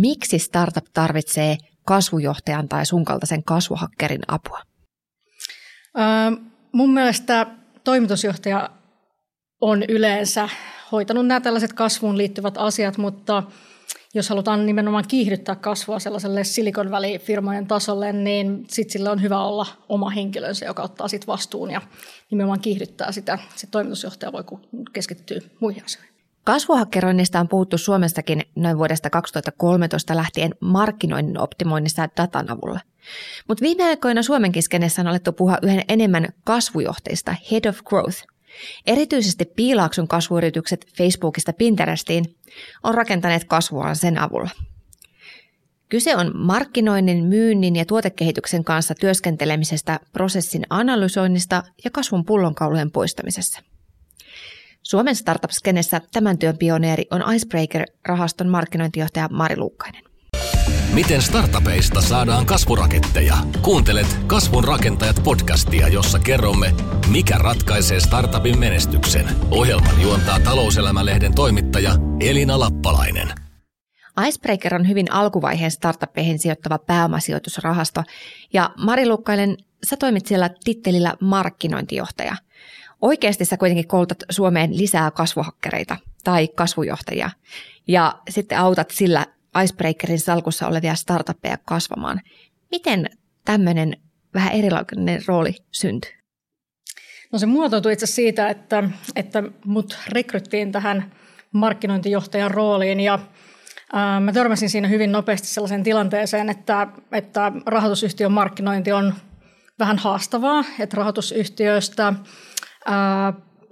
Miksi startup tarvitsee kasvujohtajan tai sun kaltaisen kasvuhakkerin apua? Öö, mun mielestä toimitusjohtaja on yleensä hoitanut nämä tällaiset kasvuun liittyvät asiat, mutta jos halutaan nimenomaan kiihdyttää kasvua sellaiselle Silicon Valley-firmojen tasolle, niin sitten sillä on hyvä olla oma henkilönsä, joka ottaa sitten vastuun ja nimenomaan kiihdyttää sitä. Se toimitusjohtaja voi keskittyä muihin asioihin. Kasvuhakkeroinnista on puhuttu Suomestakin noin vuodesta 2013 lähtien markkinoinnin optimoinnissa datan avulla. Mutta viime aikoina Suomen skenessä on alettu puhua yhden enemmän kasvujohteista, Head of Growth. Erityisesti piilaakson kasvuyritykset Facebookista Pinterestiin on rakentaneet kasvuaan sen avulla. Kyse on markkinoinnin, myynnin ja tuotekehityksen kanssa työskentelemisestä, prosessin analysoinnista ja kasvun pullonkaulujen poistamisessa – Suomen startup-skenessä tämän työn pioneeri on Icebreaker-rahaston markkinointijohtaja Mari Luukkainen. Miten startupeista saadaan kasvuraketteja? Kuuntelet Kasvun rakentajat podcastia, jossa kerromme, mikä ratkaisee startupin menestyksen. Ohjelman juontaa talouselämälehden toimittaja Elina Lappalainen. Icebreaker on hyvin alkuvaiheen startuppeihin sijoittava pääomasijoitusrahasto. Ja Mari Lukkainen, sä toimit siellä tittelillä markkinointijohtaja. Oikeasti sä kuitenkin koulutat Suomeen lisää kasvuhakkereita tai kasvujohtajia ja sitten autat sillä Icebreakerin salkussa olevia startuppeja kasvamaan. Miten tämmöinen vähän erilainen rooli syntyy? No se muotoutui itse siitä, että, että mut rekryttiin tähän markkinointijohtajan rooliin ja ää, mä törmäsin siinä hyvin nopeasti sellaiseen tilanteeseen, että, että rahoitusyhtiön markkinointi on vähän haastavaa, että rahoitusyhtiöistä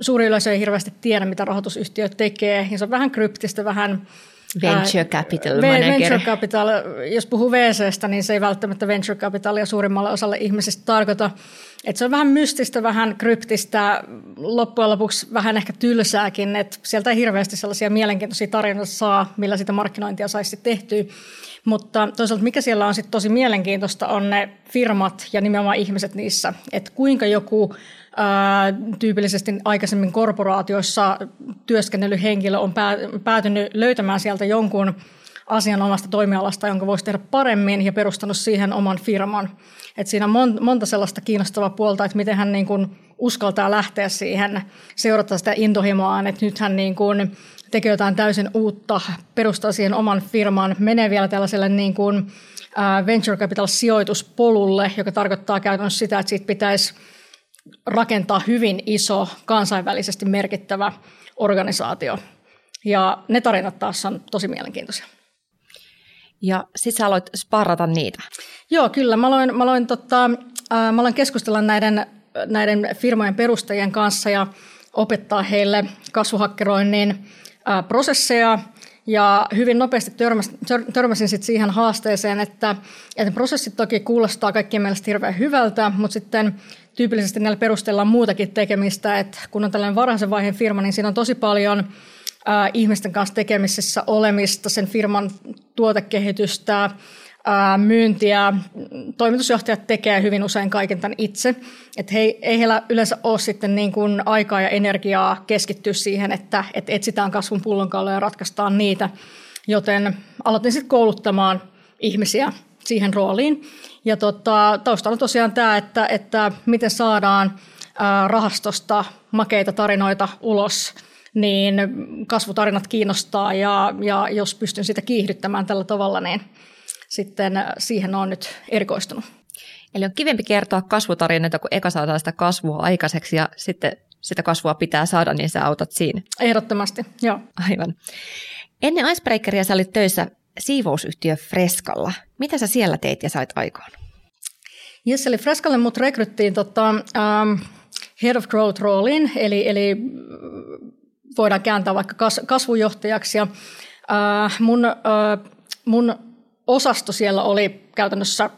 suuri yleisö ei hirveästi tiedä, mitä rahoitusyhtiö tekee, ja se on vähän kryptistä, vähän Venture capital manager. Venture capital, jos puhuu VCstä, niin se ei välttämättä venture capitalia suurimmalle osalle ihmisistä tarkoita. Että se on vähän mystistä, vähän kryptistä, loppujen lopuksi vähän ehkä tylsääkin, että sieltä ei hirveästi sellaisia mielenkiintoisia tarinoita saa, millä sitä markkinointia saisi tehtyä. Mutta toisaalta mikä siellä on sitten tosi mielenkiintoista on ne firmat ja nimenomaan ihmiset niissä, että kuinka joku tyypillisesti aikaisemmin korporaatioissa työskennellyt henkilö on päätynyt löytämään sieltä jonkun asian omasta toimialasta, jonka voisi tehdä paremmin ja perustanut siihen oman firman. Et siinä on monta sellaista kiinnostavaa puolta, että miten hän niin kuin uskaltaa lähteä siihen, seurata sitä intohimoaan, että nyt hän niin kuin tekee jotain täysin uutta, perustaa siihen oman firman, menee vielä tällaiselle niin kuin venture capital sijoituspolulle, joka tarkoittaa käytännössä sitä, että siitä pitäisi rakentaa hyvin iso, kansainvälisesti merkittävä organisaatio. Ja ne tarinat taas on tosi mielenkiintoisia. Ja sitten sä aloit sparrata niitä. Joo, kyllä. Mä aloin, mä aloin, tota, äh, mä aloin keskustella näiden, näiden firmojen perustajien kanssa ja opettaa heille kasvuhakkeroinnin äh, prosesseja. Ja hyvin nopeasti törmäsin, törmäsin sit siihen haasteeseen, että, että prosessit toki kuulostaa kaikkien mielestä hirveän hyvältä, mutta sitten tyypillisesti näillä perustellaan muutakin tekemistä, että kun on tällainen varhaisen vaiheen firma, niin siinä on tosi paljon äh, ihmisten kanssa tekemisissä olemista, sen firman tuotekehitystä, äh, myyntiä. Toimitusjohtajat tekee hyvin usein kaiken tämän itse. Että he, ei heillä yleensä ole sitten niin kuin aikaa ja energiaa keskittyä siihen, että, että etsitään kasvun pullonkauloja ja ratkaistaan niitä. Joten aloitin sitten kouluttamaan ihmisiä siihen rooliin. Ja tota, taustalla tosiaan tämä, että, että miten saadaan rahastosta makeita tarinoita ulos, niin kasvutarinat kiinnostaa ja, ja jos pystyn sitä kiihdyttämään tällä tavalla, niin sitten siihen on nyt erikoistunut. Eli on kivempi kertoa kasvutarinoita, kun eka saadaan sitä kasvua aikaiseksi ja sitten sitä kasvua pitää saada, niin sä autat siinä. Ehdottomasti, joo. Aivan. Ennen Icebreakeria sä olit töissä siivousyhtiö Freskalla. Mitä sä siellä teit ja sait aikaan? Yes, eli Freskalle mut rekryttiin tota, um, Head of Growth rooliin, eli, eli voidaan kääntää vaikka kas, kasvujohtajaksi. Ja, uh, mun, uh, mun osasto siellä oli käytännössä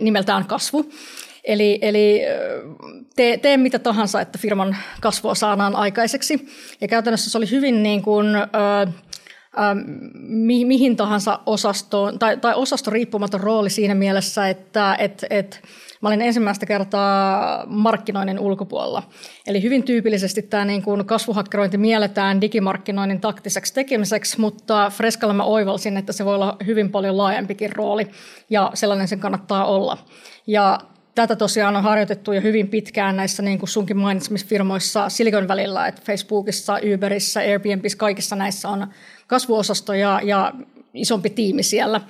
nimeltään kasvu. Eli, eli tee, tee mitä tahansa, että firman kasvua saadaan aikaiseksi. Ja käytännössä se oli hyvin niin kuin, uh, mi, mihin tahansa osastoon, tai, tai osasto riippumaton rooli siinä mielessä, että et, et, mä olin ensimmäistä kertaa markkinoinnin ulkopuolella. Eli hyvin tyypillisesti tämä niin kuin kasvuhakkerointi mielletään digimarkkinoinnin taktiseksi tekemiseksi, mutta Freskalla mä oivalsin, että se voi olla hyvin paljon laajempikin rooli, ja sellainen sen kannattaa olla. Ja tätä tosiaan on harjoitettu jo hyvin pitkään näissä niin kuin sunkin mainitsemisfirmoissa Silicon välillä, että Facebookissa, Uberissä, Airbnbissä, kaikissa näissä on kasvuosasto ja, ja isompi tiimi siellä.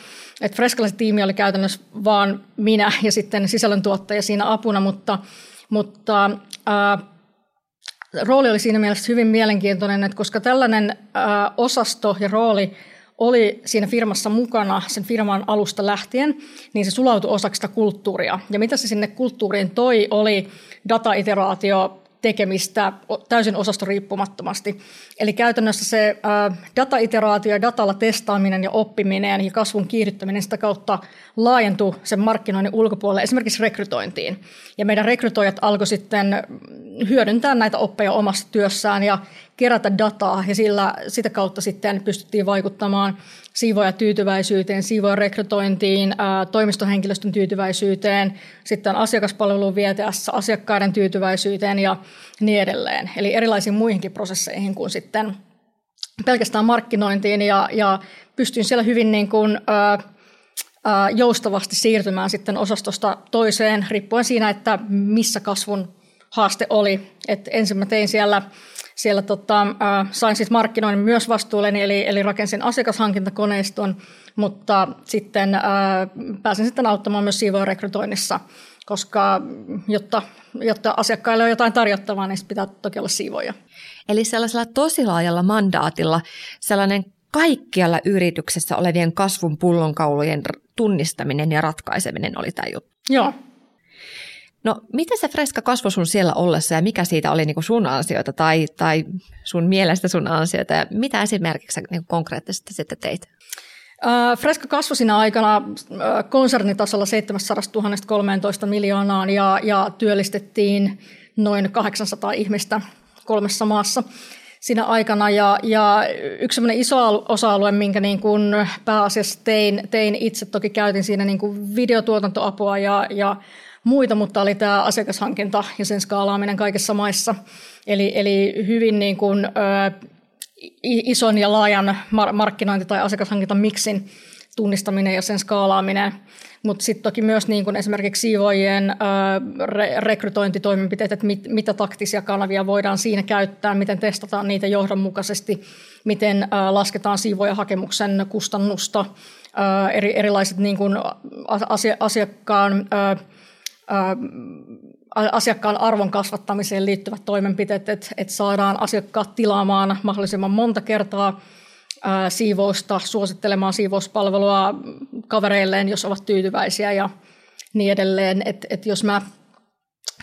Et Frescalaisen tiimi oli käytännössä vaan minä ja sitten sisällöntuottaja siinä apuna, mutta, mutta ää, rooli oli siinä mielessä hyvin mielenkiintoinen, että koska tällainen ää, osasto ja rooli oli siinä firmassa mukana sen firman alusta lähtien, niin se sulautui osaksi sitä kulttuuria. Ja mitä se sinne kulttuuriin toi, oli data-iteraatio, tekemistä täysin osastoriippumattomasti. Eli käytännössä se data-iteraatio, datalla testaaminen ja oppiminen ja kasvun kiihdyttäminen sitä kautta laajentui sen markkinoinnin ulkopuolelle esimerkiksi rekrytointiin. Ja meidän rekrytoijat alkoi sitten hyödyntää näitä oppeja omassa työssään ja kerätä dataa ja sillä, sitä kautta sitten pystyttiin vaikuttamaan siivoja tyytyväisyyteen, siivoja rekrytointiin, toimistohenkilöstön tyytyväisyyteen, sitten asiakaspalvelun VTS, asiakkaiden tyytyväisyyteen ja niin edelleen. Eli erilaisiin muihinkin prosesseihin kuin sitten pelkästään markkinointiin ja, ja pystyin siellä hyvin niin kuin, ää, joustavasti siirtymään sitten osastosta toiseen, riippuen siinä, että missä kasvun haaste oli. Et ensin mä tein siellä siellä tota, äh, sain siis markkinoinnin myös vastuulleni, eli, eli rakensin asiakashankintakoneiston, mutta sitten äh, pääsin sitten auttamaan myös siivoa rekrytoinnissa, koska jotta, jotta asiakkaille on jotain tarjottavaa, niin pitää toki olla siivoja. Eli sellaisella tosi laajalla mandaatilla sellainen kaikkialla yrityksessä olevien kasvun pullonkaulujen tunnistaminen ja ratkaiseminen oli tämä juttu. Joo, No, miten se freska kasvoi sun siellä ollessa ja mikä siitä oli niin kuin sun ansioita tai, tai sun mielestä sun ansioita ja mitä esimerkiksi niin konkreettisesti sitten teit? Uh, Freska kasvoi siinä aikana uh, konsernitasolla 700 000 13 miljoonaan ja, ja työllistettiin noin 800 ihmistä kolmessa maassa siinä aikana. Ja, ja yksi iso osa-alue, minkä niin kuin pääasiassa tein, tein itse, toki käytin siinä niin kuin videotuotantoapua ja, ja muita, mutta oli tämä asiakashankinta ja sen skaalaaminen kaikissa maissa. Eli, eli hyvin niin kuin, ö, ison ja laajan markkinointi- tai asiakashankinta miksin tunnistaminen ja sen skaalaaminen. Mutta sitten toki myös niin kun esimerkiksi siivoojien ö, re- rekrytointitoimenpiteet, että mit, mitä taktisia kanavia voidaan siinä käyttää, miten testataan niitä johdonmukaisesti, miten ö, lasketaan hakemuksen kustannusta, ö, eri, erilaiset niin kun asia, asiakkaan... Ö, asiakkaan arvon kasvattamiseen liittyvät toimenpiteet, että, että saadaan asiakkaat tilaamaan mahdollisimman monta kertaa siivousta, suosittelemaan siivouspalvelua kavereilleen, jos ovat tyytyväisiä ja niin edelleen. Että, että jos mä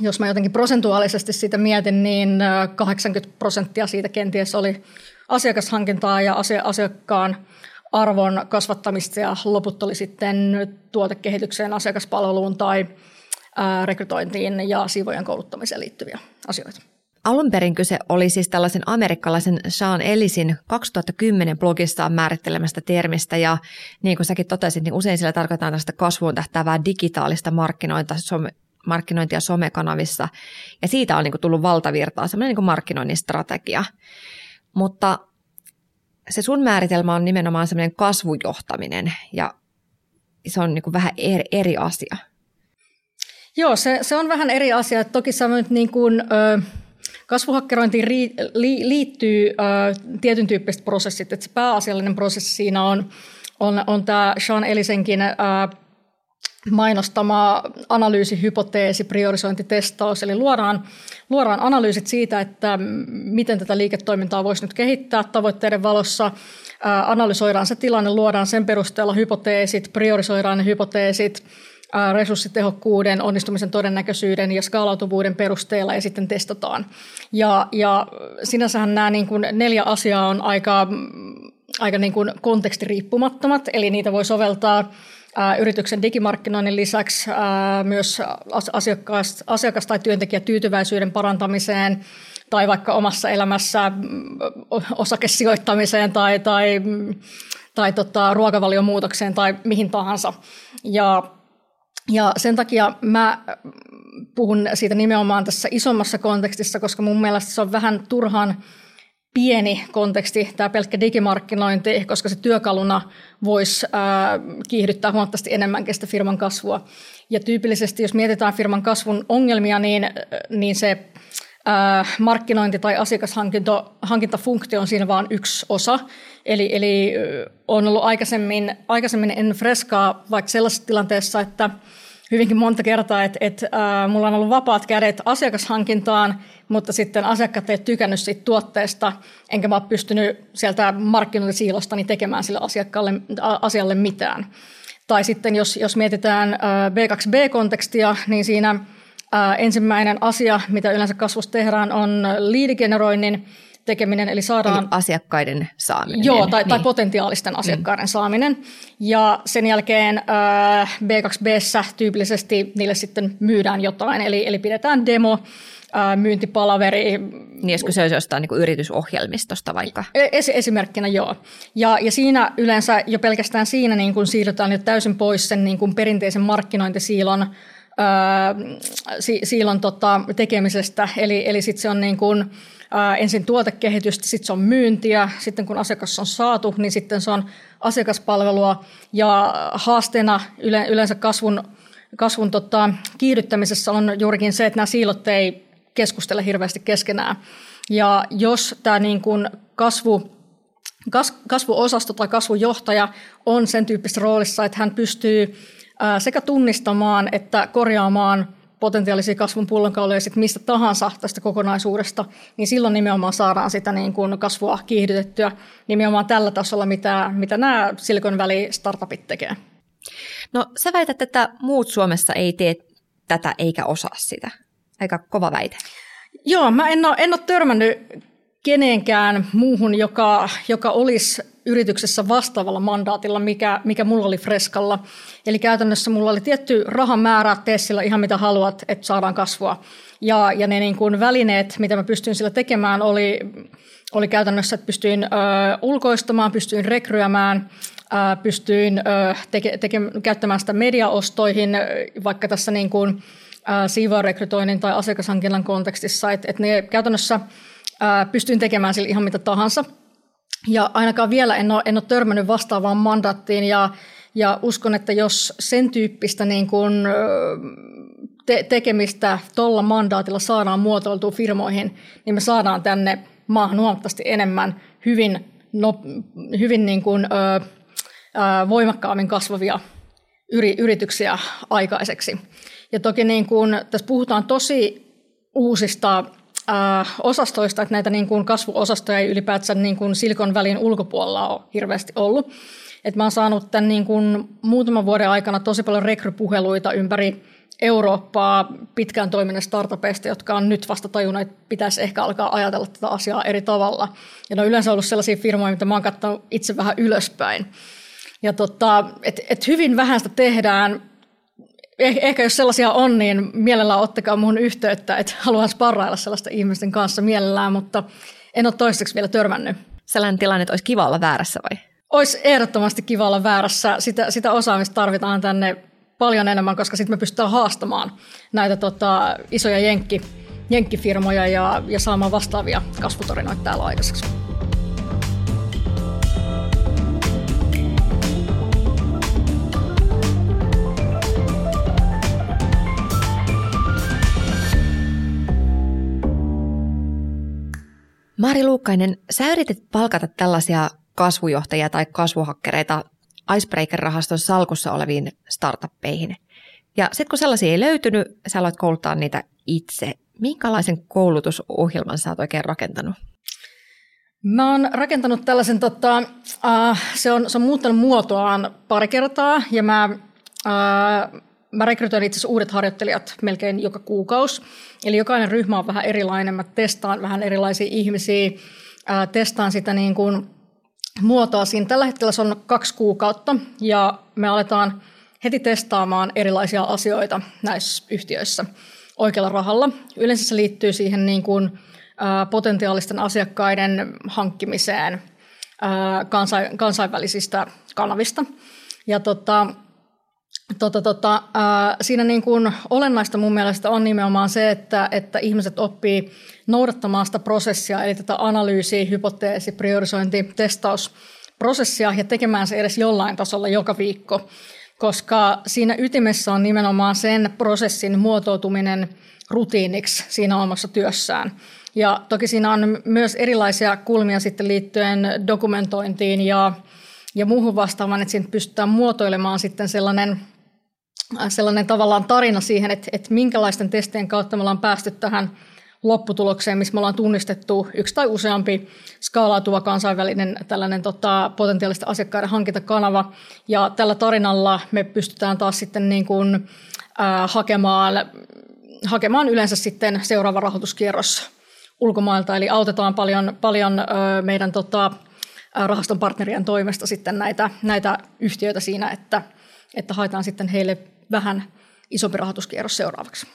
jos mä jotenkin prosentuaalisesti siitä mietin, niin 80 prosenttia siitä kenties oli asiakashankintaa ja asiakkaan arvon kasvattamista ja loput oli sitten tuotekehitykseen, asiakaspalveluun tai rekrytointiin ja siivojen kouluttamiseen liittyviä asioita. Alun perin kyse oli siis tällaisen amerikkalaisen Sean Ellisin 2010 blogissaan määrittelemästä termistä ja niin kuin säkin totesit, niin usein sillä tarkoitetaan tästä kasvuun tähtäävää digitaalista markkinointia, some, markkinointia somekanavissa ja siitä on niin kuin tullut valtavirtaa semmoinen niin kuin markkinoinnin strategia. Mutta se sun määritelmä on nimenomaan semmoinen kasvujohtaminen ja se on niin kuin vähän eri, eri asia. Joo, se, se on vähän eri asia. Toki sä nyt niin kuin, ö, kasvuhakkerointiin ri, li, liittyy ö, tietyn tyyppiset prosessit. Että se pääasiallinen prosessi siinä on, on, on tämä Sean Elisenkin ö, mainostama analyysihypoteesi, priorisointitestaus, eli luodaan, luodaan analyysit siitä, että miten tätä liiketoimintaa voisi nyt kehittää tavoitteiden valossa, analysoidaan se tilanne, luodaan sen perusteella hypoteesit, priorisoidaan ne hypoteesit, resurssitehokkuuden, onnistumisen todennäköisyyden ja skaalautuvuuden perusteella ja sitten testataan. Ja, ja sinänsähän nämä niin kuin neljä asiaa on aika, aika niin kuin kontekstiriippumattomat, eli niitä voi soveltaa yrityksen digimarkkinoinnin lisäksi myös asiakas, tai työntekijätyytyväisyyden parantamiseen tai vaikka omassa elämässä mm, osakesijoittamiseen tai, tai, tai tota, ruokavaliomuutokseen tai mihin tahansa. Ja, ja sen takia mä puhun siitä nimenomaan tässä isommassa kontekstissa, koska mun mielestä se on vähän turhan pieni konteksti, tämä pelkkä digimarkkinointi, koska se työkaluna voisi kiihdyttää huomattavasti enemmänkin sitä firman kasvua. Ja tyypillisesti, jos mietitään firman kasvun ongelmia, niin, niin se markkinointi- tai asiakashankintafunktio on siinä vain yksi osa. Eli, eli on ollut aikaisemmin, aikaisemmin en freskaa vaikka sellaisessa tilanteessa, että hyvinkin monta kertaa, että, että äh, mulla on ollut vapaat kädet asiakashankintaan, mutta sitten asiakkaat eivät tykännyt siitä tuotteesta, enkä mä ole pystynyt sieltä markkinointisiilostani tekemään sille asiakkaalle, asialle mitään. Tai sitten jos, jos mietitään B2B-kontekstia, niin siinä ensimmäinen asia, mitä yleensä kasvussa tehdään, on liidigeneroinnin tekeminen, eli saadaan... Eli asiakkaiden saaminen. Joo, tai, niin. tai potentiaalisten asiakkaiden mm. saaminen. Ja sen jälkeen äh, B2Bssä tyypillisesti niille sitten myydään jotain, eli, eli pidetään demo, myyntipalaveri. Niin, se olisi jostain niin yritysohjelmistosta vaikka? E, es, esimerkkinä joo. Ja, ja siinä yleensä jo pelkästään siinä niin kuin siirrytään jo täysin pois sen niin kuin perinteisen markkinointisiilon si, siilon tota, tekemisestä. Eli, eli sitten se on niin kuin, ää, ensin tuotekehitystä, sitten se on myyntiä, sitten kun asiakas on saatu, niin sitten se on asiakaspalvelua. Ja haasteena yle, yleensä kasvun, kasvun tota, kiihdyttämisessä on juurikin se, että nämä siilot ei keskustele hirveästi keskenään. Ja jos tämä niin kuin kasvu, kas, kasvuosasto tai kasvujohtaja on sen tyyppisessä roolissa, että hän pystyy sekä tunnistamaan että korjaamaan potentiaalisia kasvun pullonkauloja sit mistä tahansa tästä kokonaisuudesta, niin silloin nimenomaan saadaan sitä niin kuin kasvua kiihdytettyä nimenomaan tällä tasolla, mitä, mitä nämä Silicon Valley startupit tekee. No sä väität, että muut Suomessa ei tee tätä eikä osaa sitä. Aika kova väite. Joo, mä en ole, en ole törmännyt kenenkään muuhun, joka, joka olisi yrityksessä vastaavalla mandaatilla, mikä, mikä mulla oli Freskalla. Eli käytännössä mulla oli tietty rahamäärä, tee sillä ihan mitä haluat, että saadaan kasvua. Ja, ja ne niin kuin välineet, mitä mä pystyin sillä tekemään, oli, oli käytännössä, että pystyin ö, ulkoistamaan, pystyin rekryämään, ö, pystyin ö, teke, teke, käyttämään sitä mediaostoihin, vaikka tässä niin kuin, siivorekrytoinnin tai asiakashankinnan kontekstissa, että, että ne käytännössä pystyin tekemään sillä ihan mitä tahansa. Ja ainakaan vielä en ole, en ole törmännyt vastaavaan mandaattiin ja, ja uskon, että jos sen tyyppistä niin kuin, te- tekemistä tuolla mandaatilla saadaan muotoiltua firmoihin, niin me saadaan tänne maahan huomattavasti enemmän hyvin, no, hyvin niin kuin, ö, ö, voimakkaammin kasvavia yri, yrityksiä aikaiseksi. Ja toki niin kuin, tässä puhutaan tosi uusista äh, osastoista, että näitä niin kuin kasvuosastoja ei ylipäätään niin kuin Silikon välin ulkopuolella ole hirveästi ollut. Et mä oon saanut tämän niin kuin muutaman vuoden aikana tosi paljon rekrypuheluita ympäri Eurooppaa pitkään toimineista startupeista, jotka on nyt vasta tajunnut, että pitäisi ehkä alkaa ajatella tätä asiaa eri tavalla. Ja ne on yleensä ollut sellaisia firmoja, mitä mä oon katsonut itse vähän ylöspäin. Ja tota, et, et hyvin vähän sitä tehdään Eh, ehkä jos sellaisia on, niin mielellään ottakaa muun yhteyttä, että haluan sparrailla sellaista ihmisten kanssa mielellään, mutta en ole toistaiseksi vielä törmännyt. Sellainen tilanne, että olisi kiva olla väärässä vai? Olisi ehdottomasti kiva olla väärässä. Sitä, sitä osaamista tarvitaan tänne paljon enemmän, koska sitten me pystytään haastamaan näitä tota, isoja jenkki, jenkkifirmoja ja, ja saamaan vastaavia kasvutorinoita täällä aikaiseksi. Mari Luukkainen, sä yritit palkata tällaisia kasvujohtajia tai kasvuhakkereita Icebreaker-rahaston salkussa oleviin startuppeihin. Ja sitten kun sellaisia ei löytynyt, sä aloit kouluttaa niitä itse. Minkälaisen koulutusohjelman sä oot oikein rakentanut? Mä oon rakentanut tällaisen, tota, uh, se, on, se on muuttanut muotoaan pari kertaa ja mä uh, Mä rekrytoin itse asiassa uudet harjoittelijat melkein joka kuukausi. Eli jokainen ryhmä on vähän erilainen. Mä testaan vähän erilaisia ihmisiä, ää, testaan sitä niin kuin muotoa siinä. Tällä hetkellä se on kaksi kuukautta ja me aletaan heti testaamaan erilaisia asioita näissä yhtiöissä oikealla rahalla. Yleensä se liittyy siihen niin kuin, potentiaalisten asiakkaiden hankkimiseen kansainvälisistä kanavista. Ja tota, tota, tota, äh, siinä niin kuin olennaista mun mielestä on nimenomaan se, että, että ihmiset oppii noudattamaan sitä prosessia, eli tätä analyysi, hypoteesi, priorisointi, testausprosessia ja tekemään se edes jollain tasolla joka viikko, koska siinä ytimessä on nimenomaan sen prosessin muotoutuminen rutiiniksi siinä omassa työssään. Ja toki siinä on myös erilaisia kulmia sitten liittyen dokumentointiin ja, ja muuhun vastaavaan, että siinä pystytään muotoilemaan sitten sellainen, sellainen tavallaan tarina siihen, että, että minkälaisten testien kautta me ollaan päästy tähän lopputulokseen, missä me ollaan tunnistettu yksi tai useampi skaalautuva kansainvälinen tällainen tota, potentiaalisten asiakkaiden hankintakanava. Ja tällä tarinalla me pystytään taas sitten niin kuin, äh, hakemaan, hakemaan yleensä sitten seuraava rahoituskierros ulkomailta, eli autetaan paljon, paljon meidän tota, rahaston partnerien toimesta sitten näitä, näitä yhtiöitä siinä, että, että haetaan sitten heille vähän isompi rahoituskierros seuraavaksi.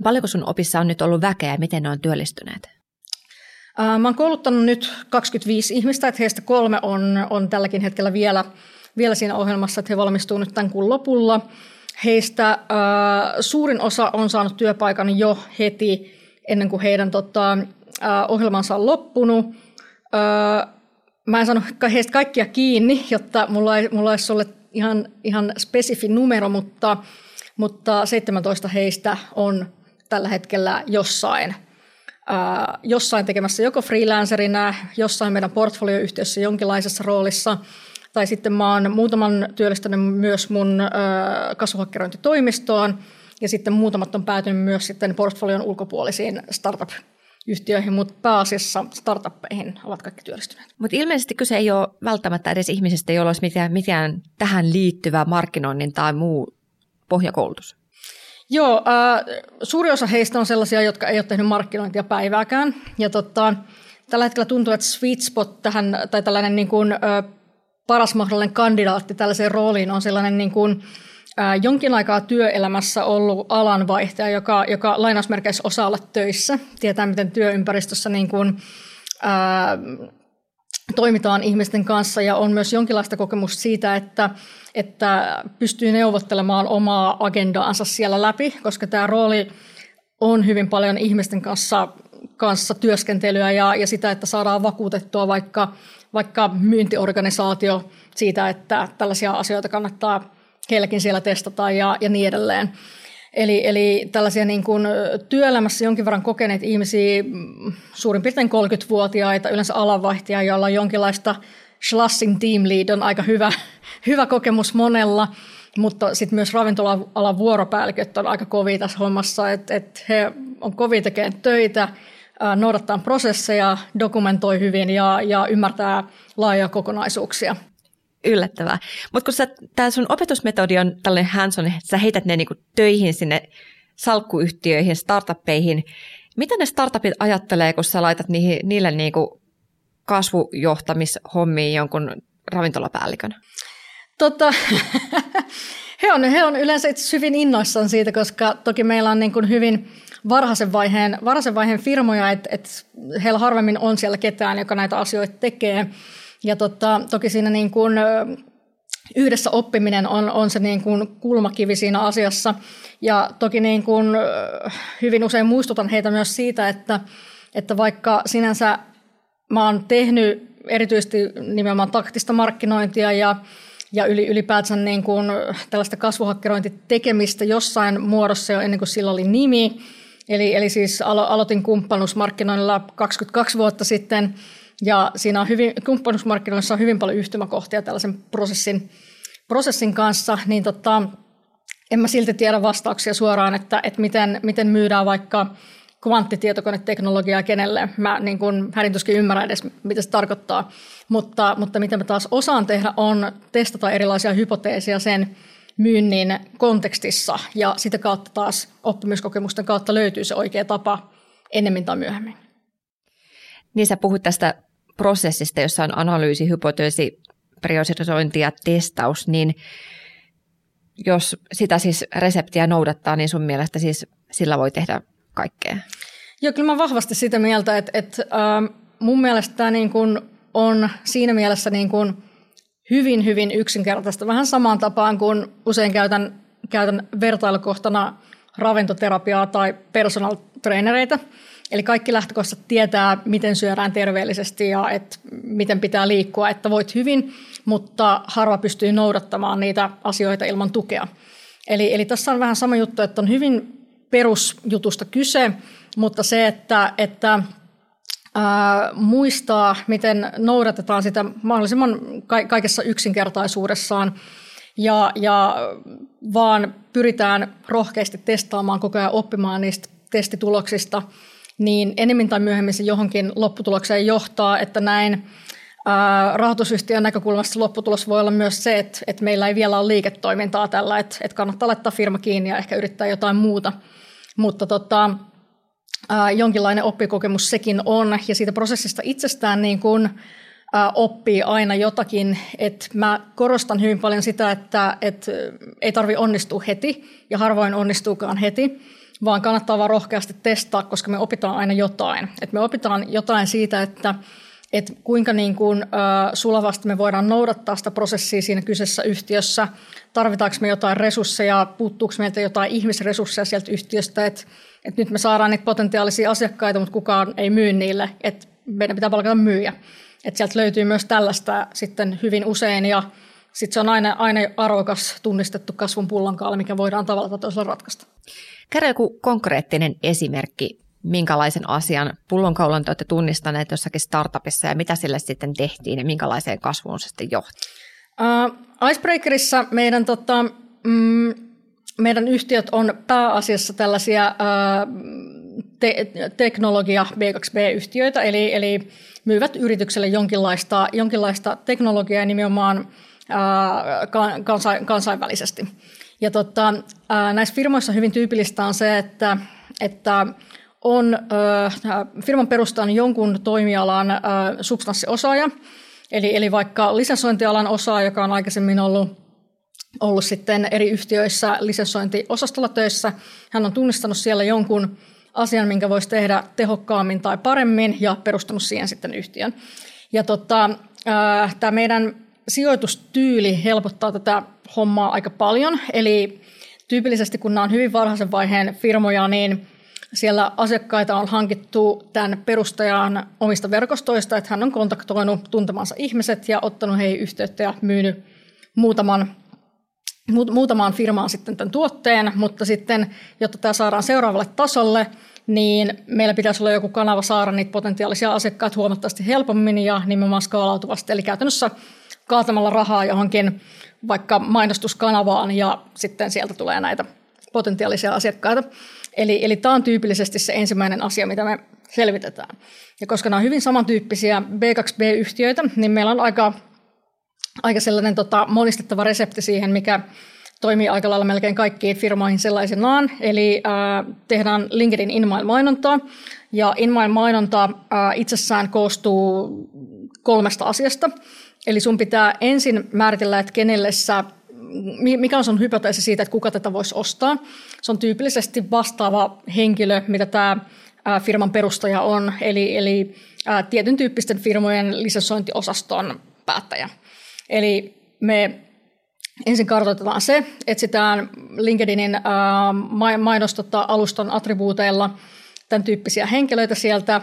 No paljonko sun opissa on nyt ollut väkeä ja miten ne on työllistyneet? Mä oon kouluttanut nyt 25 ihmistä, että heistä kolme on, on tälläkin hetkellä vielä, vielä siinä ohjelmassa, että he valmistuu nyt tämän kuun lopulla. Heistä äh, suurin osa on saanut työpaikan jo heti ennen kuin heidän tota, ohjelmansa on loppunut. Mä en saanut heistä kaikkia kiinni, jotta mulla ei, mulla olisi sulle ihan, ihan spesifi numero, mutta, mutta 17 heistä on tällä hetkellä jossain, ää, jossain tekemässä joko freelancerina, jossain meidän portfolioyhtiössä jonkinlaisessa roolissa, tai sitten mä oon muutaman työllistänyt myös mun kasvuhakkerointitoimistoon, ja sitten muutamat on päätynyt myös sitten portfolion ulkopuolisiin startup-yhtiöihin, mutta pääasiassa startuppeihin ovat kaikki työllistyneet. Mutta ilmeisesti kyse ei ole välttämättä edes ihmisistä, joilla olisi mitään, mitään tähän liittyvä markkinoinnin tai muu pohjakoulutus. Joo, äh, suuri osa heistä on sellaisia, jotka ei ole tehnyt markkinointia päivääkään. Ja tota, tällä hetkellä tuntuu, että sweet spot tähän, tai tällainen niin kuin, äh, paras mahdollinen kandidaatti tällaiseen rooliin on sellainen niin kuin, jonkin aikaa työelämässä ollut alanvaihtaja, joka, joka lainausmerkeissä osaa olla töissä, tietää miten työympäristössä niin kuin, ää, toimitaan ihmisten kanssa ja on myös jonkinlaista kokemusta siitä, että, että pystyy neuvottelemaan omaa agendaansa siellä läpi, koska tämä rooli on hyvin paljon ihmisten kanssa, kanssa työskentelyä ja, ja sitä, että saadaan vakuutettua vaikka, vaikka myyntiorganisaatio siitä, että tällaisia asioita kannattaa heilläkin siellä testataan ja, ja niin edelleen. Eli, eli tällaisia niin kuin työelämässä jonkin verran kokeneet ihmisiä, mm, suurin piirtein 30-vuotiaita, yleensä alanvaihtajia, joilla on jonkinlaista Schlassing Team Lead on aika hyvä, hyvä kokemus monella, mutta sitten myös ravintola-alan vuoropäälliköt on aika kovia tässä hommassa, että et he on kovia tekemään töitä, noudattaa prosesseja, dokumentoi hyvin ja, ja ymmärtää laajoja kokonaisuuksia yllättävää. Mutta kun tämä sun opetusmetodi on tällainen hands on, sä heität ne niinku töihin sinne salkkuyhtiöihin, startuppeihin. Mitä ne startupit ajattelee, kun sä laitat niihin, niille niinku kasvujohtamishommiin jonkun ravintolapäällikön? Tota, he, on, he on yleensä itse hyvin innoissaan siitä, koska toki meillä on niin kuin hyvin varhaisen vaiheen, varhaisen vaiheen firmoja, että et heillä harvemmin on siellä ketään, joka näitä asioita tekee. Ja tota, toki siinä niin kuin, yhdessä oppiminen on, on se niin kuin kulmakivi siinä asiassa. Ja toki niin kuin, hyvin usein muistutan heitä myös siitä, että, että vaikka sinänsä mä oon tehnyt erityisesti nimenomaan taktista markkinointia ja, ja ylipäätänsä niin kuin tällaista kasvuhakkerointitekemistä jossain muodossa jo ennen kuin sillä oli nimi. Eli, eli siis alo, aloitin kumppanuusmarkkinoinnilla 22 vuotta sitten – ja siinä on hyvin, kumppanuusmarkkinoissa on hyvin paljon yhtymäkohtia tällaisen prosessin, prosessin kanssa, niin tota, en mä silti tiedä vastauksia suoraan, että, että miten, miten myydään vaikka kvanttitietokoneteknologiaa kenelle. Mä niin kun, hädin tuskin ymmärrän edes, mitä se tarkoittaa. Mutta, mutta mitä mä taas osaan tehdä on testata erilaisia hypoteeseja sen myynnin kontekstissa ja sitä kautta taas oppimiskokemusten kautta löytyy se oikea tapa ennemmin tai myöhemmin. Niin sä puhut tästä prosessista, jossa on analyysi, hypoteesi, priorisointi ja testaus, niin jos sitä siis reseptiä noudattaa, niin sun mielestä siis sillä voi tehdä kaikkea? Joo, kyllä mä vahvasti sitä mieltä, että, että äh, mun mielestä tämä niin kuin on siinä mielessä niin kuin hyvin, hyvin yksinkertaista. Vähän samaan tapaan kuin usein käytän, käytän vertailukohtana ravintoterapiaa tai personal trainereita. Eli kaikki lähtökohdat tietää, miten syödään terveellisesti ja et miten pitää liikkua, että voit hyvin, mutta harva pystyy noudattamaan niitä asioita ilman tukea. Eli, eli tässä on vähän sama juttu, että on hyvin perusjutusta kyse, mutta se, että, että ää, muistaa, miten noudatetaan sitä mahdollisimman kaikessa yksinkertaisuudessaan ja, ja vaan pyritään rohkeasti testaamaan koko ajan oppimaan niistä testituloksista, niin enemmän tai myöhemmin se johonkin lopputulokseen johtaa, että näin rahoitusyhtiön näkökulmasta lopputulos voi olla myös se, että, että meillä ei vielä ole liiketoimintaa tällä, että, että kannattaa laittaa firma kiinni ja ehkä yrittää jotain muuta. Mutta tota, jonkinlainen oppikokemus sekin on, ja siitä prosessista itsestään niin kuin, oppii aina jotakin. Et mä korostan hyvin paljon sitä, että et ei tarvi onnistua heti, ja harvoin onnistuukaan heti, vaan kannattaa vaan rohkeasti testaa, koska me opitaan aina jotain. Et me opitaan jotain siitä, että että kuinka niin kuin, äh, sulavasti me voidaan noudattaa sitä prosessia siinä kyseessä yhtiössä, tarvitaanko me jotain resursseja, puuttuuko meiltä jotain ihmisresursseja sieltä yhtiöstä, että et nyt me saadaan niitä potentiaalisia asiakkaita, mutta kukaan ei myy niille, että meidän pitää palkata myyjä. Että sieltä löytyy myös tällaista sitten hyvin usein ja sitten se on aina, aina arvokas tunnistettu kasvun pullonkaali, mikä voidaan tavalla tai toisella ratkaista. Kerro joku konkreettinen esimerkki, minkälaisen asian pullonkaulan te olette tunnistaneet jossakin startupissa ja mitä sille sitten tehtiin ja minkälaiseen kasvuun se sitten johti? Uh, Icebreakerissa meidän, tota, mm, meidän yhtiöt on pääasiassa tällaisia uh, te- teknologia B2B-yhtiöitä, eli, eli myyvät yritykselle jonkinlaista, jonkinlaista teknologiaa nimenomaan kansa- kansainvälisesti. Ja tota, näissä firmoissa hyvin tyypillistä on se, että, että on firman perustan jonkun toimialan substanssiosaaja, eli, eli vaikka lisenssointialan osaaja, joka on aikaisemmin ollut, ollut sitten eri yhtiöissä lisenssointiosastolla töissä. Hän on tunnistanut siellä jonkun asian, minkä voisi tehdä tehokkaammin tai paremmin ja perustanut siihen sitten yhtiön. Ja tota, tämä meidän sijoitustyyli helpottaa tätä hommaa aika paljon, eli tyypillisesti kun nämä on hyvin varhaisen vaiheen firmoja, niin siellä asiakkaita on hankittu tämän perustajan omista verkostoista, että hän on kontaktoinut tuntemansa ihmiset ja ottanut heihin yhteyttä ja myynyt muutaman, muutamaan firmaan sitten tämän tuotteen, mutta sitten, jotta tämä saadaan seuraavalle tasolle, niin meillä pitäisi olla joku kanava saada niitä potentiaalisia asiakkaita huomattavasti helpommin ja nimenomaan skaalautuvasti. Eli käytännössä kaatamalla rahaa johonkin vaikka mainostuskanavaan ja sitten sieltä tulee näitä potentiaalisia asiakkaita. Eli, eli tämä on tyypillisesti se ensimmäinen asia, mitä me selvitetään. Ja koska nämä on hyvin samantyyppisiä B2B-yhtiöitä, niin meillä on aika, aika sellainen tota, monistettava resepti siihen, mikä toimii aika lailla melkein kaikkiin firmoihin sellaisenaan. Eli äh, tehdään LinkedIn inmail-mainontaa, ja inmail-mainonta äh, itsessään koostuu kolmesta asiasta. Eli sun pitää ensin määritellä, että kenelle sä mikä on sun hypoteesi siitä, että kuka tätä voisi ostaa? Se on tyypillisesti vastaava henkilö, mitä tämä firman perustaja on, eli, eli tietyn tyyppisten firmojen lisensointiosaston päättäjä. Eli me ensin kartoitetaan se, etsitään LinkedInin mainostota alustan attribuuteilla tämän tyyppisiä henkilöitä sieltä.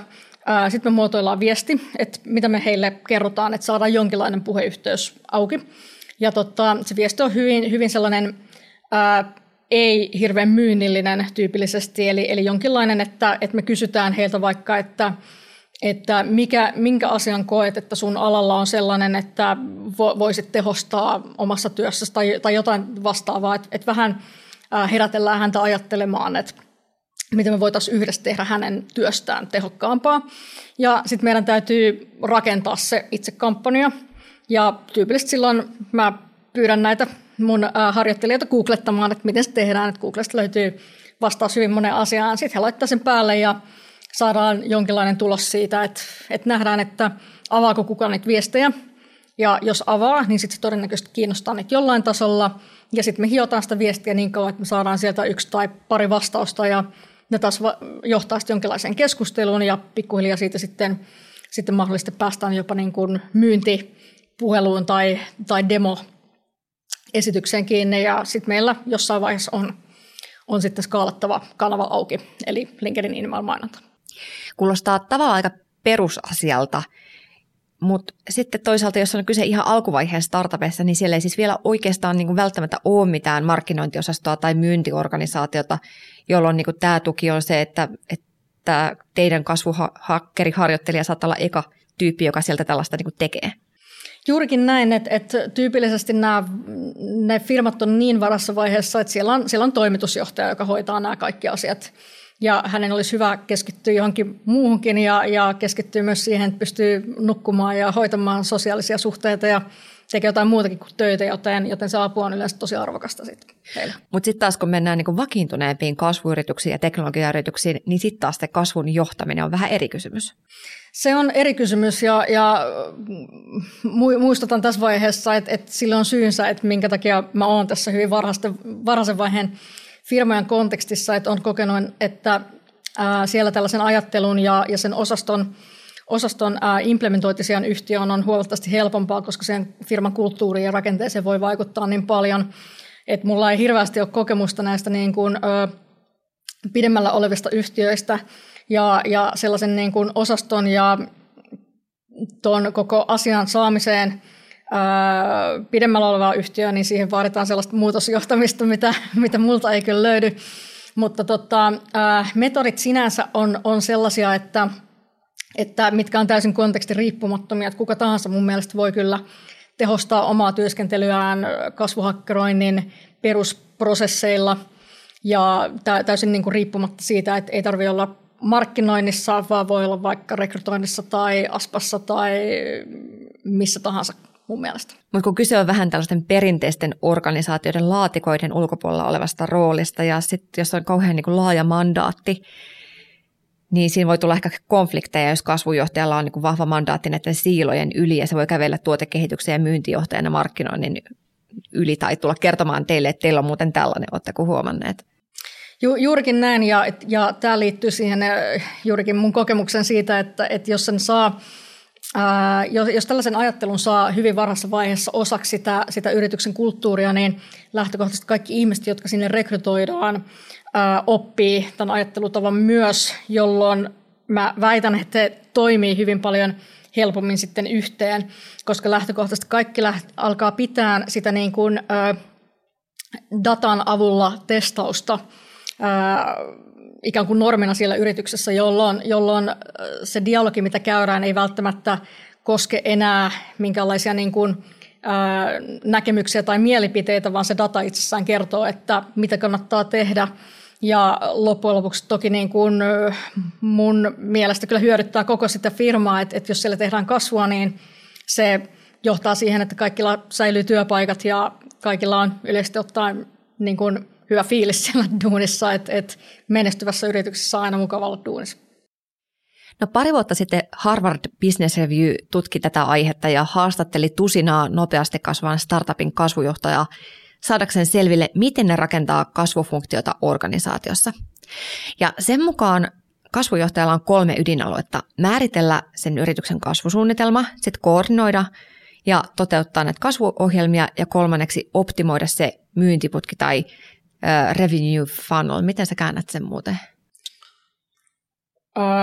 Sitten me muotoillaan viesti, että mitä me heille kerrotaan, että saadaan jonkinlainen puheyhteys auki. Ja tota, se viesti on hyvin, hyvin sellainen ää, ei hirveän myynnillinen tyypillisesti, eli, eli jonkinlainen, että, että me kysytään heiltä vaikka, että, että mikä, minkä asian koet, että sun alalla on sellainen, että voisit tehostaa omassa työssä tai, tai jotain vastaavaa, että, että vähän herätellään häntä ajattelemaan, että miten me voitaisiin yhdessä tehdä hänen työstään tehokkaampaa. Ja sitten meidän täytyy rakentaa se itse kampanja, ja tyypillisesti silloin mä pyydän näitä mun harjoittelijoita googlettamaan, että miten se tehdään, että Googlesta löytyy vastaus hyvin monen asiaan. Sitten he laittaa sen päälle ja saadaan jonkinlainen tulos siitä, että, että nähdään, että avaako kukaan niitä viestejä. Ja jos avaa, niin sitten se todennäköisesti kiinnostaa niitä jollain tasolla. Ja sitten me hiotaan sitä viestiä niin kauan, että me saadaan sieltä yksi tai pari vastausta ja ne taas johtaa sitten jonkinlaiseen keskusteluun ja pikkuhiljaa siitä sitten, sitten mahdollisesti päästään jopa niin kuin myyntipuheluun tai, tai demo esitykseen kiinni ja sitten meillä jossain vaiheessa on, on sitten skaalattava kanava auki, eli LinkedIn email mainonta. Kuulostaa tavallaan aika perusasialta, mutta sitten toisaalta, jos on kyse ihan alkuvaiheen startupissa, niin siellä ei siis vielä oikeastaan niin välttämättä ole mitään markkinointiosastoa tai myyntiorganisaatiota, jolloin niin tämä tuki on se, että, että teidän kasvuhakkeriharjoittelija saattaa olla eka tyyppi, joka sieltä tällaista niin tekee. Juurikin näin, että, että tyypillisesti nämä, ne firmat on niin varassa vaiheessa, että siellä on, siellä on toimitusjohtaja, joka hoitaa nämä kaikki asiat. Ja hänen olisi hyvä keskittyä johonkin muuhunkin ja, ja keskittyä myös siihen, että pystyy nukkumaan ja hoitamaan sosiaalisia suhteita ja tekee jotain muutakin kuin töitä, joten, joten se apu on yleensä tosi arvokasta sitten heille. Mutta sitten taas kun mennään niin vakiintuneempiin kasvuyrityksiin ja teknologiayrityksiin, niin sitten taas se kasvun johtaminen on vähän eri kysymys. Se on eri kysymys ja, ja muistutan tässä vaiheessa, että, että sillä on syynsä, että minkä takia mä oon tässä hyvin varhaisen vaiheen firmojen kontekstissa, että on kokenut, että ää, siellä tällaisen ajattelun ja, ja sen osaston, osaston implementointi yhtiöön on huomattavasti helpompaa, koska sen firman kulttuuriin ja rakenteeseen voi vaikuttaa niin paljon, että mulla ei hirveästi ole kokemusta näistä niin kuin, ö, pidemmällä olevista yhtiöistä ja, ja sellaisen niin kuin osaston ja tuon koko asian saamiseen pidemmällä olevaa yhtiöä, niin siihen vaaditaan sellaista muutosjohtamista, mitä, mitä multa ei kyllä löydy. Mutta tota, metodit sinänsä on, on sellaisia, että, että mitkä on täysin konteksti riippumattomia, että kuka tahansa mun mielestä voi kyllä tehostaa omaa työskentelyään kasvuhakkeroinnin perusprosesseilla ja täysin niin kuin riippumatta siitä, että ei tarvitse olla markkinoinnissa, vaan voi olla vaikka rekrytoinnissa tai aspassa tai missä tahansa mun mielestä. Mutta kun kyse on vähän tällaisten perinteisten organisaatioiden laatikoiden ulkopuolella olevasta roolista ja sitten jos on kauhean niin kuin laaja mandaatti, niin siinä voi tulla ehkä konflikteja, jos kasvujohtajalla on niin vahva mandaatti näiden siilojen yli ja se voi kävellä tuotekehityksen ja myyntijohtajana markkinoinnin yli tai tulla kertomaan teille, että teillä on muuten tällainen, oletteko huomanneet? Ju, juurikin näin ja, ja tämä liittyy siihen äh, juurikin mun kokemuksen siitä, että, että jos sen saa Ää, jos, jos tällaisen ajattelun saa hyvin varhaisessa vaiheessa osaksi sitä, sitä yrityksen kulttuuria, niin lähtökohtaisesti kaikki ihmiset, jotka sinne rekrytoidaan, oppii tämän ajattelutavan myös, jolloin mä väitän, että se toimii hyvin paljon helpommin sitten yhteen, koska lähtökohtaisesti kaikki läht, alkaa pitää sitä niin kuin, ää, datan avulla testausta ää, ikään kuin normina siellä yrityksessä, jolloin, jolloin se dialogi, mitä käydään, ei välttämättä koske enää minkälaisia niin kuin, ää, näkemyksiä tai mielipiteitä, vaan se data itsessään kertoo, että mitä kannattaa tehdä. Ja loppujen lopuksi toki niin kuin mun mielestä kyllä hyödyttää koko sitä firmaa, että, että jos siellä tehdään kasvua, niin se johtaa siihen, että kaikilla säilyy työpaikat ja kaikilla on yleisesti ottaen niin kuin hyvä fiilis siellä duunissa, että, että menestyvässä yrityksessä on aina mukava olla duunissa. No pari vuotta sitten Harvard Business Review tutki tätä aihetta ja haastatteli tusinaa nopeasti kasvavan startupin kasvujohtajaa saadakseen selville, miten ne rakentaa kasvufunktiota organisaatiossa. Ja sen mukaan kasvujohtajalla on kolme ydinaluetta. Määritellä sen yrityksen kasvusuunnitelma, sitten koordinoida ja toteuttaa näitä kasvuohjelmia ja kolmanneksi optimoida se myyntiputki tai revenue funnel. Miten sä käännät sen muuten?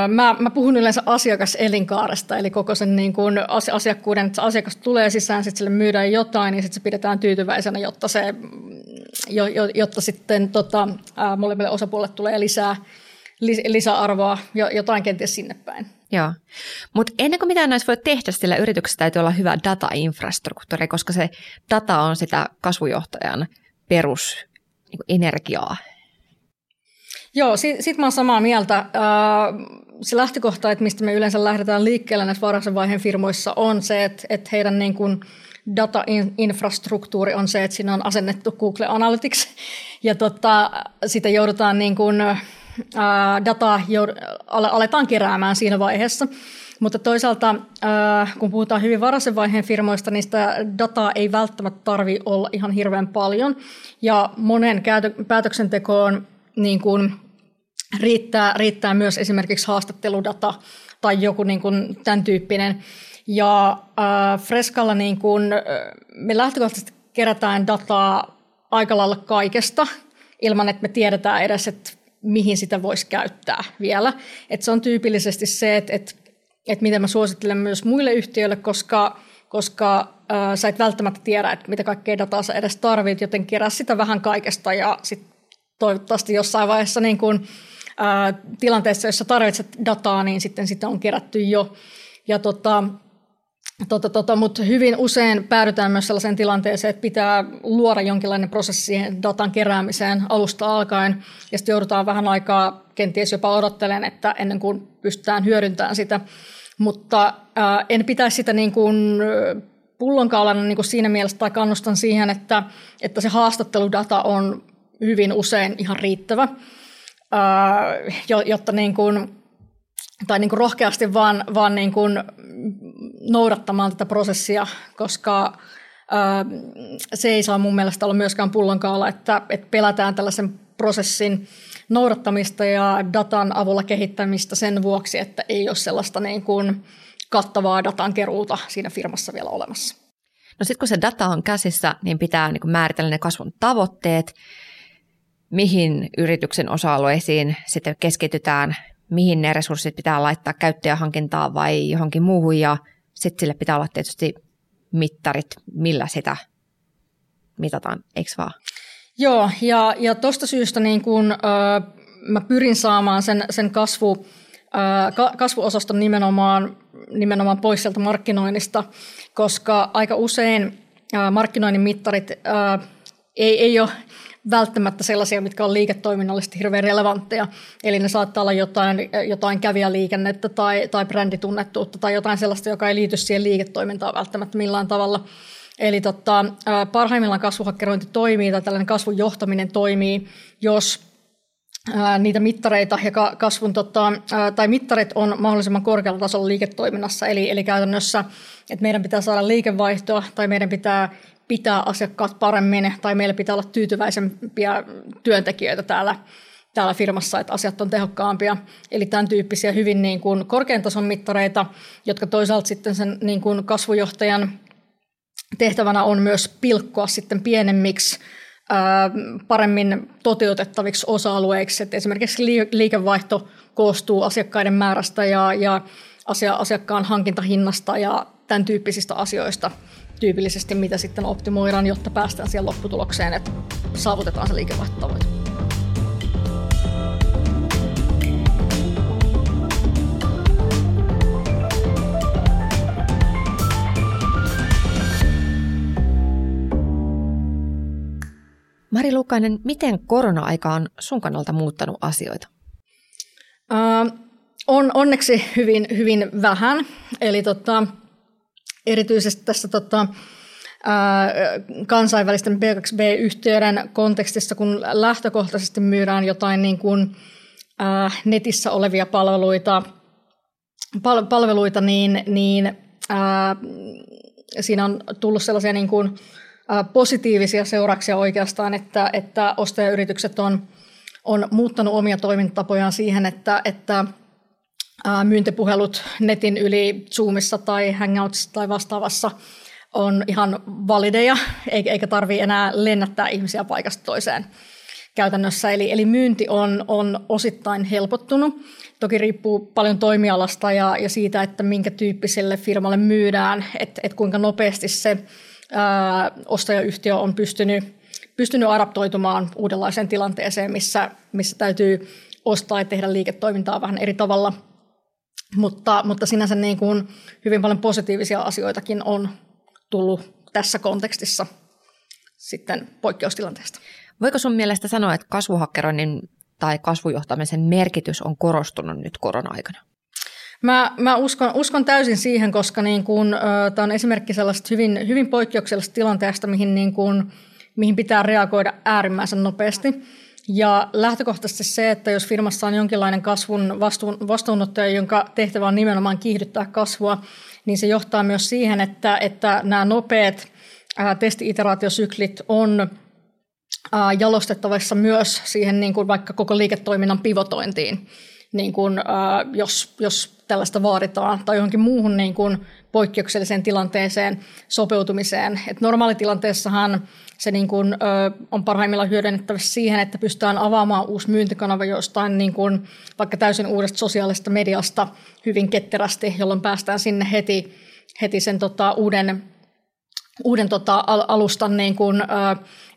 Mä, mä puhun yleensä asiakaselinkaaresta, eli koko sen niin kuin asiakkuuden, että asiakas tulee sisään, sitten sille myydään jotain, niin sitten se pidetään tyytyväisenä, jotta, se, jotta sitten tota, molemmille osapuolelle tulee lisää, lisäarvoa, jotain kenties sinne päin. Joo, mutta ennen kuin mitään näissä voi tehdä, sillä yrityksessä täytyy olla hyvä data-infrastruktuuri, koska se data on sitä kasvujohtajan perus niin. Joo, sit, sit mä oon samaa mieltä. Se lähtökohta, että mistä me yleensä lähdetään liikkeelle näissä varhaisen vaiheen firmoissa, on se, että, että heidän niin kuin data-infrastruktuuri on se, että siinä on asennettu Google Analytics, ja tota, sitä joudutaan niin kuin, dataa aletaan keräämään siinä vaiheessa. Mutta toisaalta, kun puhutaan hyvin varhaisen vaiheen firmoista, niin sitä dataa ei välttämättä tarvi olla ihan hirveän paljon. Ja monen päätöksentekoon niin kuin riittää, riittää myös esimerkiksi haastatteludata tai joku niin kuin tämän tyyppinen. Ja äh, Freskalla niin kuin, me lähtökohtaisesti kerätään dataa aika lailla kaikesta ilman, että me tiedetään edes, että mihin sitä voisi käyttää vielä. Et se on tyypillisesti se, että, että, että miten mä suosittelen myös muille yhtiöille, koska, koska äh, sä et välttämättä tiedä, että mitä kaikkea dataa sä edes tarvit, joten kerää sitä vähän kaikesta ja sit toivottavasti jossain vaiheessa niin kun, äh, tilanteessa, jossa tarvitset dataa, niin sitten sitä on kerätty jo. Ja tota, Tota, tota, mutta hyvin usein päädytään myös sellaiseen tilanteeseen, että pitää luoda jonkinlainen prosessi datan keräämiseen alusta alkaen, ja sitten joudutaan vähän aikaa kenties jopa odottelemaan, että ennen kuin pystytään hyödyntämään sitä. Mutta ää, en pitäisi sitä niin kuin pullonkaulana niin kuin siinä mielessä, tai kannustan siihen, että, että se haastatteludata on hyvin usein ihan riittävä, ää, jotta niin kuin, tai niin kuin rohkeasti vaan, vaan niin kuin noudattamaan tätä prosessia, koska se ei saa mun mielestä olla myöskään pullonkaala, että, että pelätään tällaisen prosessin noudattamista ja datan avulla kehittämistä sen vuoksi, että ei ole sellaista niin kuin kattavaa datan keruuta siinä firmassa vielä olemassa. No sitten kun se data on käsissä, niin pitää niin kuin määritellä ne kasvun tavoitteet, mihin yrityksen osa-alueisiin sitten keskitytään, mihin ne resurssit pitää laittaa käyttäjähankintaan vai johonkin muuhun ja sitten sille pitää olla tietysti mittarit, millä sitä mitataan, eikö vaan? Joo, ja, ja tuosta syystä niin kun, ö, mä pyrin saamaan sen, sen kasvu, ö, kasvuosaston nimenomaan, nimenomaan pois sieltä markkinoinnista, koska aika usein ö, markkinoinnin mittarit ö, ei, ei ole välttämättä sellaisia, mitkä on liiketoiminnallisesti hirveän relevantteja. Eli ne saattaa olla jotain, jotain kävijäliikennettä tai, tai bränditunnettuutta tai jotain sellaista, joka ei liity siihen liiketoimintaan välttämättä millään tavalla. Eli totta, parhaimmillaan kasvuhakkerointi toimii tai tällainen kasvun johtaminen toimii, jos niitä mittareita ja kasvun, tota, tai mittarit on mahdollisimman korkealla tasolla liiketoiminnassa, eli, eli käytännössä, että meidän pitää saada liikevaihtoa tai meidän pitää pitää asiakkaat paremmin tai meillä pitää olla tyytyväisempiä työntekijöitä täällä, täällä firmassa, että asiat on tehokkaampia. Eli tämän tyyppisiä hyvin niin kuin korkean tason mittareita, jotka toisaalta sitten sen niin kuin kasvujohtajan tehtävänä on myös pilkkoa sitten pienemmiksi paremmin toteutettaviksi osa-alueiksi. Että esimerkiksi liikevaihto koostuu asiakkaiden määrästä ja, ja asiakkaan hankintahinnasta ja tämän tyyppisistä asioista tyypillisesti, mitä sitten optimoidaan, jotta päästään siihen lopputulokseen, että saavutetaan se liikevaihtotavoite. Mari Lukainen, miten korona-aika on sun kannalta muuttanut asioita? Uh, on onneksi hyvin, hyvin vähän. Eli tota, erityisesti tässä tota, kansainvälisten B2B-yhtiöiden kontekstissa, kun lähtökohtaisesti myydään jotain niin kuin, ää, netissä olevia palveluita, pal- palveluita niin, niin ää, siinä on tullut sellaisia niin kuin, ää, positiivisia seurauksia oikeastaan, että, että ostajayritykset on, on muuttanut omia toimintatapojaan siihen, että, että myyntipuhelut netin yli Zoomissa tai Hangoutsissa tai vastaavassa on ihan valideja, eikä tarvitse enää lennättää ihmisiä paikasta toiseen käytännössä. Eli, eli myynti on, on osittain helpottunut. Toki riippuu paljon toimialasta ja, ja siitä, että minkä tyyppiselle firmalle myydään, että et kuinka nopeasti se ää, ostajayhtiö on pystynyt, pystynyt adaptoitumaan uudenlaiseen tilanteeseen, missä, missä täytyy ostaa ja tehdä liiketoimintaa vähän eri tavalla – mutta, mutta sinänsä niin kuin hyvin paljon positiivisia asioitakin on tullut tässä kontekstissa sitten poikkeustilanteesta. Voiko sun mielestä sanoa, että kasvuhakkeroinnin tai kasvujohtamisen merkitys on korostunut nyt korona-aikana? Mä, mä uskon, uskon täysin siihen, koska niin kun, äh, tämä on esimerkki sellaista hyvin, hyvin poikkeuksellisesta tilanteesta, mihin, niin kun, mihin pitää reagoida äärimmäisen nopeasti. Ja lähtökohtaisesti se, että jos firmassa on jonkinlainen kasvun vastuun, vastuunottaja, jonka tehtävä on nimenomaan kiihdyttää kasvua, niin se johtaa myös siihen, että, että nämä nopeat testi-iteraatiosyklit on jalostettavissa myös siihen niin kuin vaikka koko liiketoiminnan pivotointiin, niin kuin, jos, jos tällaista vaaditaan, tai johonkin muuhun niin kuin poikkeukselliseen tilanteeseen sopeutumiseen. Et normaalitilanteessahan se niin kuin, ö, on parhaimmillaan hyödynnettävissä siihen, että pystytään avaamaan uusi myyntikanava jostain niin kuin, vaikka täysin uudesta sosiaalisesta mediasta hyvin ketterästi, jolloin päästään sinne heti, heti sen tota, uuden, uuden tota, alustan niin kuin, ö,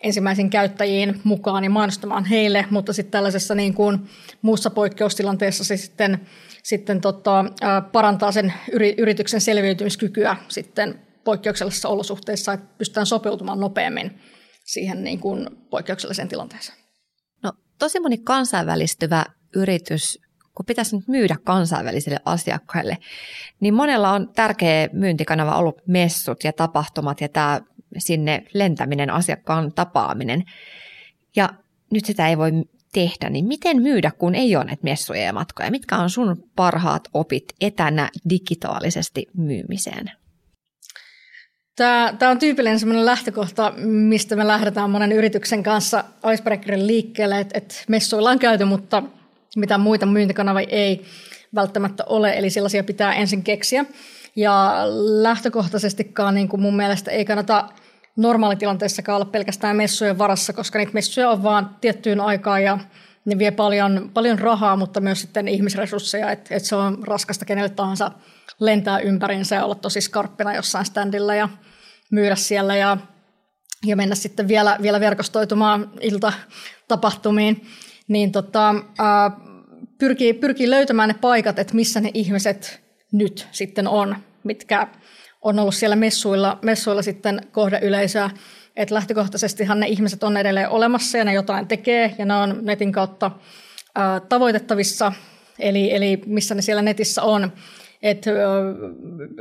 ensimmäisiin käyttäjiin mukaan ja mainostamaan heille, mutta sitten tällaisessa niin kuin, muussa poikkeustilanteessa se sitten, sitten tota, ö, parantaa sen yrityksen selviytymiskykyä sitten poikkeuksellisissa olosuhteissa, että pystytään sopeutumaan nopeammin siihen niin kuin poikkeukselliseen tilanteeseen. No tosi moni kansainvälistyvä yritys, kun pitäisi nyt myydä kansainvälisille asiakkaille, niin monella on tärkeä myyntikanava ollut messut ja tapahtumat ja tämä sinne lentäminen, asiakkaan tapaaminen. Ja nyt sitä ei voi tehdä, niin miten myydä, kun ei ole näitä messuja ja matkoja? Mitkä on sun parhaat opit etänä digitaalisesti myymiseen? Tämä, tämä on tyypillinen sellainen lähtökohta, mistä me lähdetään monen yrityksen kanssa Icebreakerin liikkeelle, että, että messuilla on käyty, mutta mitä muita myyntikanavia ei välttämättä ole, eli sellaisia pitää ensin keksiä. Ja lähtökohtaisestikaan niin kuin mun mielestä ei kannata normaalitilanteessakaan olla pelkästään messujen varassa, koska niitä messuja on vaan tiettyyn aikaan ja ne vie paljon, paljon rahaa, mutta myös sitten ihmisresursseja, että, että se on raskasta kenelle tahansa lentää ympäriinsä ja olla tosi skarppina jossain standilla ja myydä siellä ja, ja mennä sitten vielä, vielä verkostoitumaan iltatapahtumiin, niin tota, ää, pyrkii, pyrkii löytämään ne paikat, että missä ne ihmiset nyt sitten on, mitkä on ollut siellä messuilla, messuilla sitten kohdeyleisöä. Että lähtökohtaisestihan ne ihmiset on edelleen olemassa ja ne jotain tekee ja ne on netin kautta ää, tavoitettavissa, eli, eli missä ne siellä netissä on. Et, ö,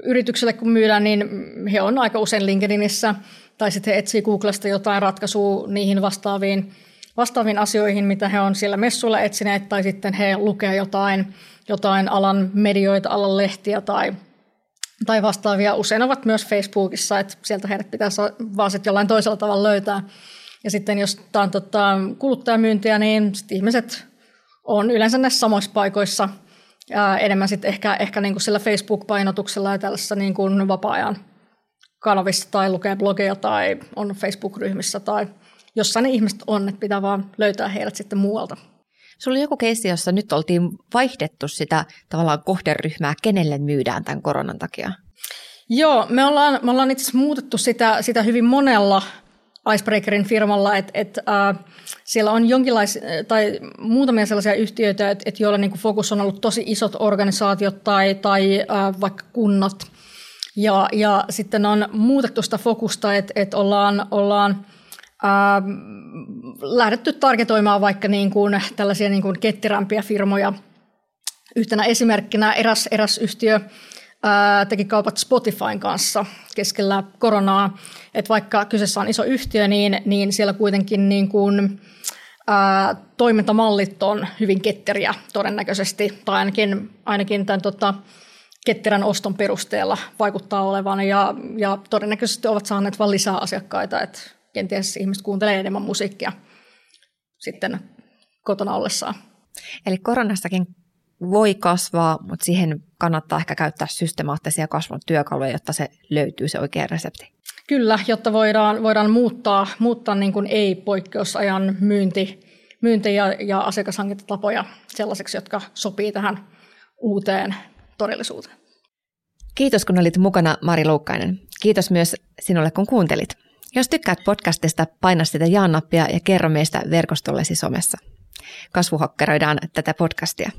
yritykselle kun myydään, niin he on aika usein LinkedInissä tai sitten he etsii Googlesta jotain ratkaisua niihin vastaaviin, vastaaviin asioihin, mitä he on siellä messuilla etsineet, tai sitten he lukevat jotain, jotain alan medioita, alan lehtiä tai, tai vastaavia. Usein ovat myös Facebookissa, että sieltä heidät pitäisi vaan sitten jollain toisella tavalla löytää. Ja sitten jos tämä on tota, kuluttajamyyntiä, niin ihmiset on yleensä näissä samoissa paikoissa – ja enemmän sitten ehkä, ehkä niin kuin sillä Facebook-painotuksella ja tällaisessa niin kuin vapaa-ajan kanavissa tai lukee blogeja tai on Facebook-ryhmissä tai jossain ne ihmiset on, että pitää vaan löytää heidät sitten muualta. Sulla oli joku keissi, jossa nyt oltiin vaihdettu sitä tavallaan kohderyhmää, kenelle myydään tämän koronan takia? Joo, me ollaan, me ollaan itse asiassa muutettu sitä, sitä hyvin monella Icebreakerin firmalla, että et, äh, siellä on jonkinlaisia tai muutamia sellaisia yhtiöitä, että et joilla niinku fokus on ollut tosi isot organisaatiot tai, tai äh, vaikka kunnat. Ja, ja sitten on muutettu sitä fokusta, että et ollaan, ollaan lähdetty targetoimaan vaikka niin kuin tällaisia niin kuin ketterämpiä firmoja. Yhtenä esimerkkinä eräs, eräs yhtiö ää, teki kaupat Spotifyn kanssa keskellä koronaa. Että vaikka kyseessä on iso yhtiö, niin, niin siellä kuitenkin niin kuin, ää, toimintamallit on hyvin ketteriä todennäköisesti, tai ainakin, ainakin tämän tota, ketterän oston perusteella vaikuttaa olevan, ja, ja todennäköisesti ovat saaneet vain lisää asiakkaita, että kenties ihmiset kuuntelee enemmän musiikkia sitten kotona ollessaan. Eli koronastakin voi kasvaa, mutta siihen kannattaa ehkä käyttää systemaattisia kasvun työkaluja, jotta se löytyy se oikea resepti. Kyllä, jotta voidaan, voidaan muuttaa, muuttaa niin kuin ei-poikkeusajan myynti, myynti- ja, ja asiakashankintatapoja sellaiseksi, jotka sopii tähän uuteen todellisuuteen. Kiitos kun olit mukana Mari Luukkainen. Kiitos myös sinulle kun kuuntelit. Jos tykkäät podcastista, paina sitä jaan-nappia ja kerro meistä verkostollesi somessa kasvuhokkeroidaan tätä podcastia.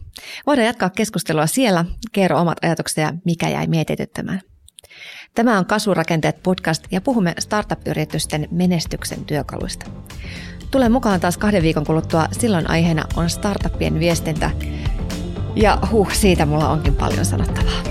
Voidaan jatkaa keskustelua siellä, kerro omat ajatukset ja mikä jäi mietityttämään. Tämä on Kasvurakenteet podcast ja puhumme startup-yritysten menestyksen työkaluista. Tule mukaan taas kahden viikon kuluttua, silloin aiheena on startuppien viestintä. Ja huh, siitä mulla onkin paljon sanottavaa.